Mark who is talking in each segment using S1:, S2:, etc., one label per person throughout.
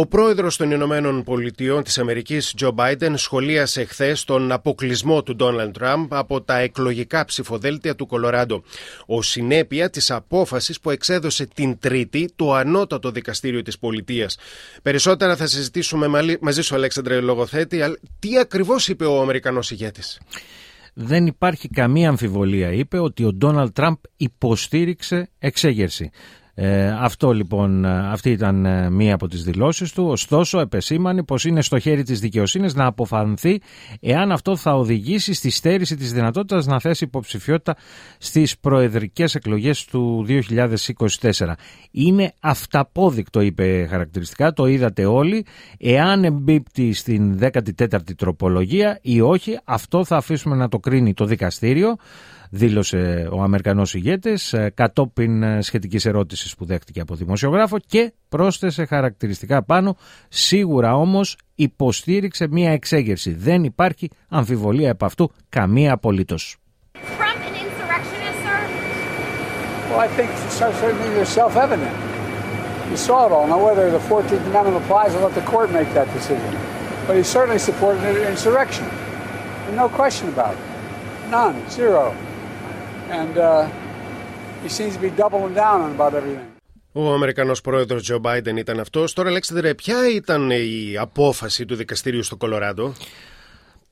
S1: Ο πρόεδρος των Ηνωμένων Πολιτειών της Αμερικής, Τζο Μπάιντεν, σχολίασε χθες τον αποκλεισμό του Ντόναλντ Τραμπ από τα εκλογικά ψηφοδέλτια του Κολοράντο. Ο συνέπεια της απόφασης που εξέδωσε την Τρίτη το ανώτατο δικαστήριο της πολιτείας. Περισσότερα θα συζητήσουμε μαζί σου, Αλέξανδρε Λογοθέτη. Τι ακριβώς είπε ο Αμερικανός ηγέτης;
S2: Δεν υπάρχει καμία αμφιβολία, είπε, ότι ο Ντόναλτ Τραμπ υποστήριξε εξέγερση. Ε, αυτό λοιπόν, ε, αυτή ήταν ε, μία από τις δηλώσεις του. Ωστόσο, επεσήμανε πως είναι στο χέρι της δικαιοσύνης να αποφανθεί εάν αυτό θα οδηγήσει στη στέρηση της δυνατότητας να θέσει υποψηφιότητα στις προεδρικές εκλογές του 2024. Είναι αυταπόδεικτο, είπε χαρακτηριστικά, το είδατε όλοι. Εάν εμπίπτει στην 14η τροπολογία ή όχι, αυτό θα αφήσουμε να το κρίνει το δικαστήριο δήλωσε ο Αμερικανός ηγέτης ε, κατόπιν ε, σχετικής ερώτησης που δέχτηκε από δημοσιογράφο και πρόσθεσε χαρακτηριστικά πάνω σίγουρα όμως υποστήριξε μια εξέγερση. Δεν υπάρχει αμφιβολία επ' αυτού καμία απολύτως.
S3: Well, I think certainly they're self-evident. You saw it all. Now, whether the 14th Amendment applies, I'll let the court make that decision. But he certainly supported an insurrection. And no question about it. None. Zero. And uh, he seems to be doubling down on about everything.
S1: Ο Αμερικανός πρόεδρος Τζο Μπάιντεν ήταν αυτός. Τώρα, Αλέξανδρε, ποια ήταν η απόφαση του δικαστήριου στο Κολοράντο;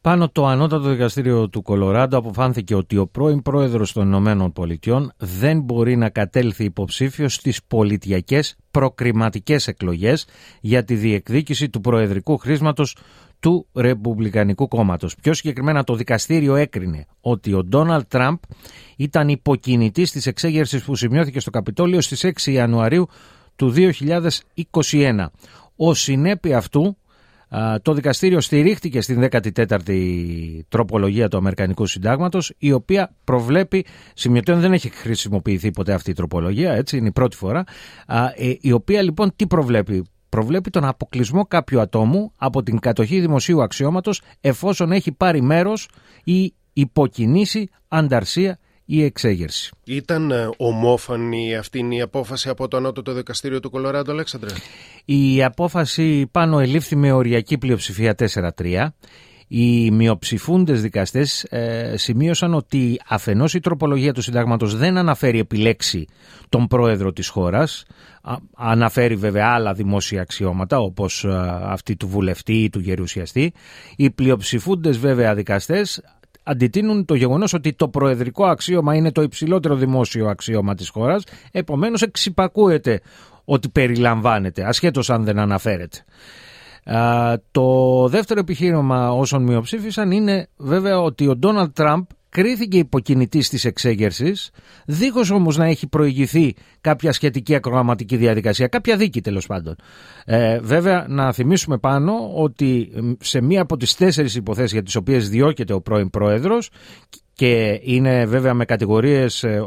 S2: Πάνω το ανώτατο δικαστήριο του Κολοράντο αποφάνθηκε ότι ο πρώην πρόεδρος των Ηνωμένων Πολιτειών δεν μπορεί να κατέλθει υποψήφιος στις πολιτιακές προκριματικές εκλογές για τη διεκδίκηση του προεδρικού χρήσματος του Ρεπουμπλικανικού Κόμματος. Πιο συγκεκριμένα το δικαστήριο έκρινε ότι ο Ντόναλτ Τραμπ ήταν υποκινητής της εξέγερσης που σημειώθηκε στο Καπιτόλιο στις 6 Ιανουαρίου του 2021. Ο συνέπεια αυτού το δικαστήριο στηρίχτηκε στην 14η τροπολογία του Αμερικανικού Συντάγματος η οποία προβλέπει, σημειωτέων δεν έχει χρησιμοποιηθεί ποτέ αυτή η τροπολογία, έτσι είναι η πρώτη φορά, ε, η οποία λοιπόν τι προβλέπει, προβλέπει τον αποκλεισμό κάποιου ατόμου από την κατοχή δημοσίου αξιώματος εφόσον έχει πάρει μέρος ή υποκινήσει ανταρσία ή εξέγερση.
S1: Ήταν ε, ομόφανη αυτή η απόφαση από το ανώτατο δικαστήριο του Κολοράντο, Αλέξανδρε;
S2: Η απόφαση πάνω ελήφθη με οριακή πλειοψηφία 4-3. Οι μειοψηφούντες δικαστές ε, σημείωσαν ότι αφενός η τροπολογία του συντάγματος δεν αναφέρει επιλέξει τον πρόεδρο της χώρας, αναφέρει βέβαια άλλα δημόσια αξιώματα όπως ε, αυτή του βουλευτή ή του γερουσιαστή. Οι πλειοψηφούντες βέβαια δικαστές αντιτείνουν το γεγονός ότι το προεδρικό αξίωμα είναι το υψηλότερο δημόσιο αξίωμα της χώρας, επομένως εξυπακούεται ότι περιλαμβάνεται, ασχέτως αν δεν αναφέρεται. το δεύτερο επιχείρημα όσων μειοψήφισαν είναι βέβαια ότι ο Ντόναλτ Τραμπ κρίθηκε υποκινητής της εξέγερσης, δίχως όμως να έχει προηγηθεί κάποια σχετική ακροαματική διαδικασία, κάποια δίκη τέλος πάντων. Ε, βέβαια, να θυμίσουμε πάνω ότι σε μία από τις τέσσερις υποθέσεις για τις οποίες διώκεται ο πρώην πρόεδρος και είναι βέβαια με κατηγορίες ε,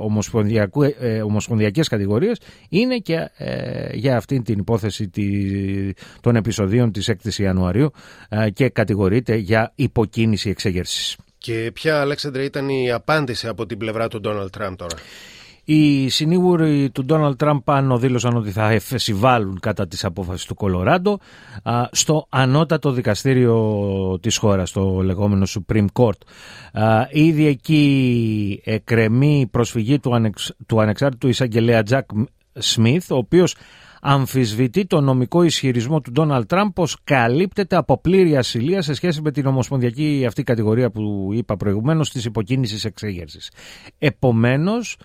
S2: ε, ομοσπονδιακές κατηγορίες είναι και ε, για αυτή την υπόθεση των επεισοδίων της 6ης Ιανουαρίου και κατηγορείται για υποκίνηση εξέγερσης.
S1: Και ποια, Αλέξανδρε, ήταν η απάντηση από την πλευρά του Ντόναλτ Τραμπ τώρα;
S2: Οι συνήγοροι του Ντόναλτ Τραμπ πάνω δήλωσαν ότι θα εφεσιβάλουν κατά τις απόφασεις του Κολοράντο στο ανώτατο δικαστήριο της χώρας, το λεγόμενο Supreme Court. Ήδη εκεί εκρεμεί προσφυγή του, ανεξ, του ανεξάρτητου εισαγγελέα Τζακ Σμιθ, ο οποίος αμφισβητεί το νομικό ισχυρισμό του Ντόναλτ Τραμπ πως καλύπτεται από πλήρη ασυλία σε σχέση με την ομοσπονδιακή αυτή κατηγορία που είπα προηγουμένως της υποκίνησης εξέγερσης. Επομένως,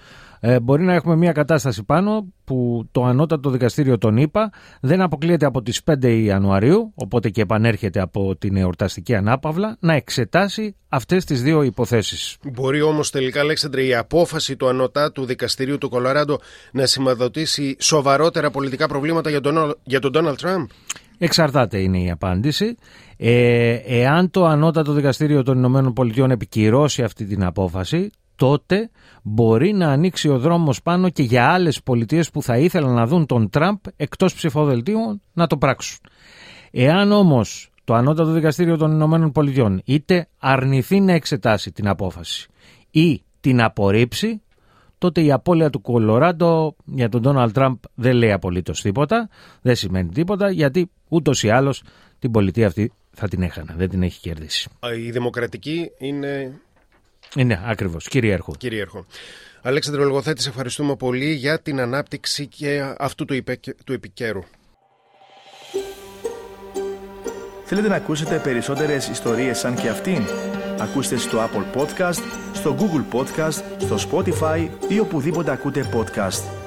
S2: ε, μπορεί να έχουμε μια κατάσταση πάνω που το ανώτατο δικαστήριο τον είπα δεν αποκλείεται από τις 5 Ιανουαρίου οπότε και επανέρχεται από την εορταστική ανάπαυλα να εξετάσει αυτές τις δύο υποθέσεις.
S1: Μπορεί όμως τελικά Αλέξανδρε η απόφαση του ανώτατου δικαστηρίου του Κολοράντο να σηματοδοτήσει σοβαρότερα πολιτικά προβλήματα για τον, για τον Ντόναλτ Τραμπ;
S2: Εξαρτάται είναι η απάντηση. Ε, εάν το ανώτατο δικαστήριο των Ηνωμένων Πολιτειών επικυρώσει αυτή την απόφαση τότε μπορεί να ανοίξει ο δρόμος πάνω και για άλλες πολιτείες που θα ήθελαν να δουν τον Τραμπ εκτός ψηφοδελτίων να το πράξουν. Εάν όμως το Ανώτατο Δικαστήριο των Ηνωμένων Πολιτειών είτε αρνηθεί να εξετάσει την απόφαση ή την απορρίψει, τότε η απώλεια του Κολοράντο για τον Ντόναλτ Τραμπ δεν λέει απολύτως τίποτα, δεν σημαίνει τίποτα, γιατί ούτως ή άλλως την πολιτεία αυτή θα την έχανε, δεν την έχει κερδίσει.
S1: Η δημοκρατική είναι.
S2: Είναι ακριβώς, κυρίαρχο.
S1: Κυρίαρχο. Αλέξανδρο Λογοθέτη, ευχαριστούμε πολύ για την ανάπτυξη και αυτού του, του επικαίρου.
S4: Θέλετε να ακούσετε περισσότερες ιστορίες σαν και αυτήν; Ακούστε στο Apple Podcast, στο Google Podcast, στο Spotify ή οπουδήποτε ακούτε podcast.